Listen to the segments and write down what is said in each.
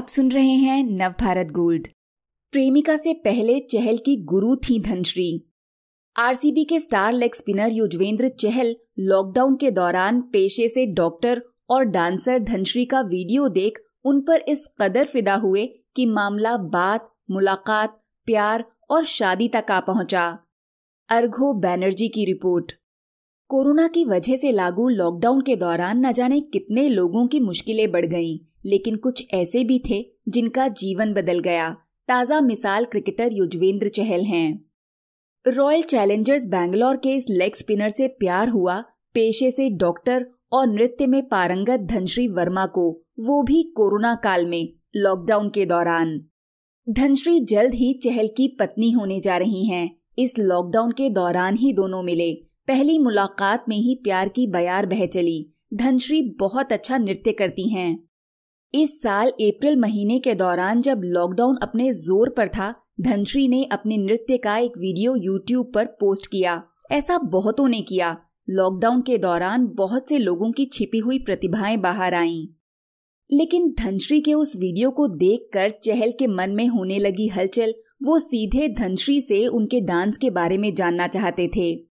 आप सुन रहे हैं नवभारत गोल्ड। प्रेमिका से पहले चहल की गुरु थी धनश्री। आरसीबी के star leg spinner Yuzvendra Chahal lockdown के दौरान पेशे से डॉक्टर और डांसर धनश्री का वीडियो देख उन पर इस कदर फिदा हुए कि मामला बात, मुलाकात, प्यार और शादी तक आ पहुँचा। अर्घो बैनर्जी की रिपोर्ट। कोरोना की वजह से लागू लॉकडाउन के दौरान न जाने कितने लोगों की मुश्किलें बढ़ गईं, लेकिन कुछ ऐसे भी थे जिनका जीवन बदल गया। ताज़ा मिसाल क्रिकेटर युजवेंद्र चहल हैं। रॉयल चैलेंजर्स बैंगलोर के इस लेग स्पिनर से प्यार हुआ पेशे से डॉक्टर और नृत्य में पारंगत धनश्री वर्मा को वो भी कोरोना काल में लॉकडाउन के दौरान। धनश्री जल्द ही चहल की पत्नी होने जा रही हैं। इस लॉकडाउन के दौरान ही दोनों मिले। पहली मुलाकात में ही प्यार की बयार बह चली। धनश्री बहुत अच्छा नृत्य करती हैं। इस साल अप्रैल महीने के दौरान जब लॉकडाउन अपने ज़ोर पर था, धनश्री ने अपने नृत्य का एक वीडियो यूट्यूब पर पोस्ट किया। ऐसा बहुतों ने किया। लॉकडाउन के दौरान बहुत से लोगों की छिपी हुई प्रतिभाएँ बाहर आईं। लेकिन धनश्री के उस वीडियो को देखकर चहल के मन में होने लगी हलचल। वो सीधे धनश्री से उनके डांस के बारे में जानना चाहते थे।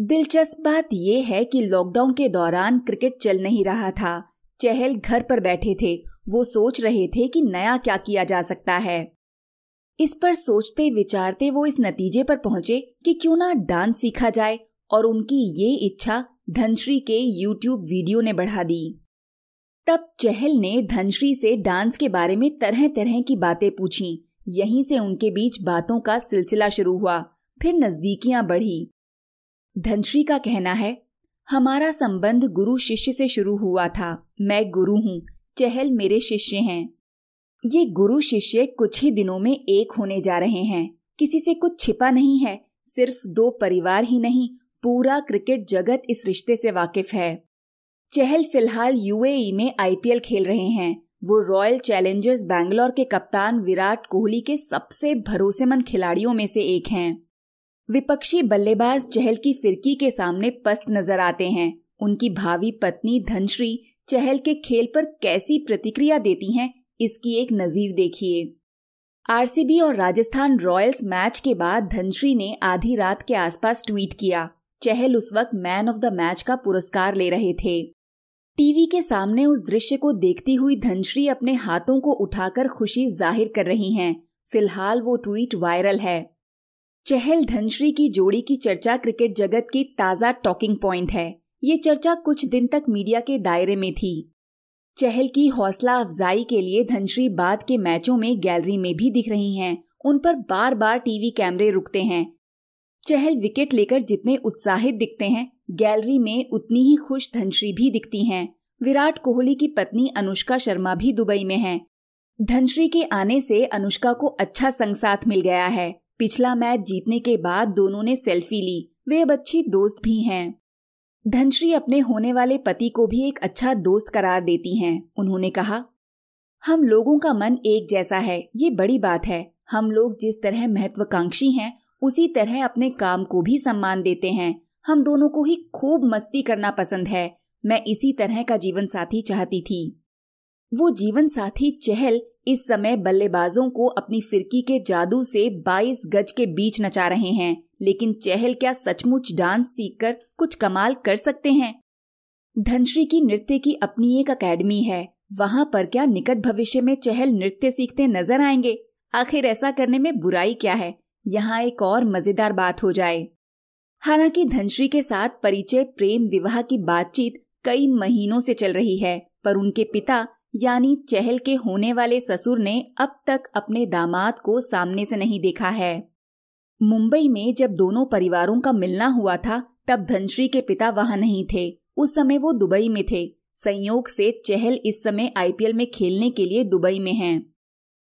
दिलचस्प बात यह है कि लॉकडाउन के दौरान क्रिकेट चल नहीं रहा था। चहल घर पर बैठे थे। वो सोच रहे थे कि नया क्या किया जा सकता है। इस पर सोचते विचारते वो इस नतीजे पर पहुँचे कि क्यों ना डांस सीखा जाए और उनकी ये इच्छा धनश्री के यूट्यूब वीडियो ने बढ़ा दी। तब चहल ने धनश्री से डांस के बारे में तरह तरह की बातें पूछी। यहीं से उनके बीच बातों का सिलसिला शुरू हुआ। फिर नजदीकियाँ बढ़ी। धनश्री का कहना है, हमारा संबंध गुरु शिष्य से शुरू हुआ था। मैं गुरु हूँ। चहल मेरे शिष्य हैं। ये गुरु शिष्य कुछ ही दिनों में एक होने जा रहे हैं। किसी से कुछ छिपा नहीं है। सिर्फ़ दो परिवार ही नहीं, पूरा क्रिकेट जगत इस रिश्ते से वाकिफ है। चहल फ़िलहाल यूएई में आईपीएल खेल रहे हैं। वो रॉयल चैलेंजर्स बैंगलोर के कप्तान विराट कोहली के सबसे भरोसेमंद खिलाड़ियों में से एक हैं। विपक्षी बल्लेबाज चहल की फिरकी के सामने पस्त नज़र आते हैं। उनकी भावी पत्नी धनश्री चहल के खेल पर कैसी प्रतिक्रिया देती हैं, इसकी एक नजीर देखिए। आरसीबी और राजस्थान रॉयल्स मैच के बाद धनश्री ने आधी रात के आसपास ट्वीट किया। चहल उस वक्त मैन ऑफ़ द मैच का पुरस्कार ले रहे थे। टीवी के सामने उस दृश्य को देखती हुई धनश्री अपने हाथों को उठाकर खुशी ज़ाहिर कर रही हैं। फ़िलहाल वो ट्वीट वायरल है। चहल धनश्री की जोड़ी की चर्चा क्रिकेट जगत की ताज़ा टॉकिंग पॉइंट है। ये चर्चा कुछ दिन तक मीडिया के दायरे में थी। चहल की हौसला अफजाई के लिए धनश्री बाद के मैचों में गैलरी में भी दिख रही हैं। उन पर बार बार टीवी कैमरे रुकते हैं। चहल विकेट लेकर जितने उत्साहित दिखते हैं, गैलरी में उतनी ही खुश धनश्री भी दिखती हैं। विराट कोहली की पत्नी अनुष्का शर्मा भी दुबई में हैं। धनश्री के आने से अनुष्का को अच्छा संग साथ मिल गया है। पिछला मैच जीतने के बाद दोनों ने सेल्फी ली। वे अब अच्छी दोस्त भी हैं। धनश्री अपने होने वाले पति को भी एक अच्छा दोस्त करार देती हैं। उन्होंने कहा, हम लोगों का मन एक जैसा है। ये बड़ी बात है। हम लोग जिस तरह महत्वाकांक्षी हैं, उसी तरह अपने काम को भी सम्मान देते हैं। हम दोनों को ही खूब मस्ती करना पसंद है। मैं इसी तरह का जीवन साथी चाहती थी। वो जीवन साथी चहल इस समय बल्लेबाजों को अपनी फिरकी के जादू से 22 गज के बीच नचा रहे हैं, लेकिन चहल क्या सचमुच डांस सीखकर कुछ कमाल कर सकते हैं? धनश्री की नृत्य की अपनी एक अकेडमी है, वहाँ पर क्या निकट भविष्य में चहल नृत्य सीखते नज़र आएँगे? आखिर ऐसा करने में बुराई क्या है? यहाँ एक और मज़ेदार बात हो जाए। हालाँकि धनश्री के साथ परिचय प्रेम विवाह की बातचीत कई महीनों से चल रही है, पर उनके पिता यानी चहल के होने वाले ससुर ने अब तक अपने दामाद को सामने से नहीं देखा है। मुंबई में जब दोनों परिवारों का मिलना हुआ था, तब धनश्री के पिता वहाँ नहीं थे। उस समय वो दुबई में थे। संयोग से चहल इस समय आईपीएल में खेलने के लिए दुबई में हैं।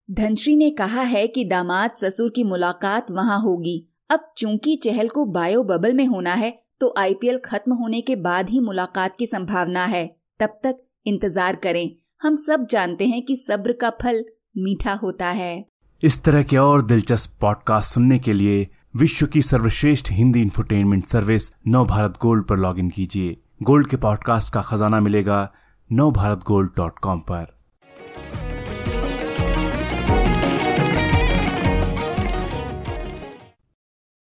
धनश्री ने कहा है कि दामाद ससुर की मुलाकात वहाँ होगी। अब चूँकि चहल को बायो बबल में होना है तो आईपीएल खत्म होने के बाद ही मुलाकात की संभावना है। तब तक इंतज़ार करें। हम सब जानते हैं कि सब्र का फल मीठा होता है। इस तरह के और दिलचस्प पॉडकास्ट सुनने के लिए विश्व की सर्वश्रेष्ठ Hindi infotainment service Nav Bharat gold पर लॉगिन कीजिए। गोल्ड के पॉडकास्ट का खजाना मिलेगा नव भारत गोल्ड डॉट कॉम पर।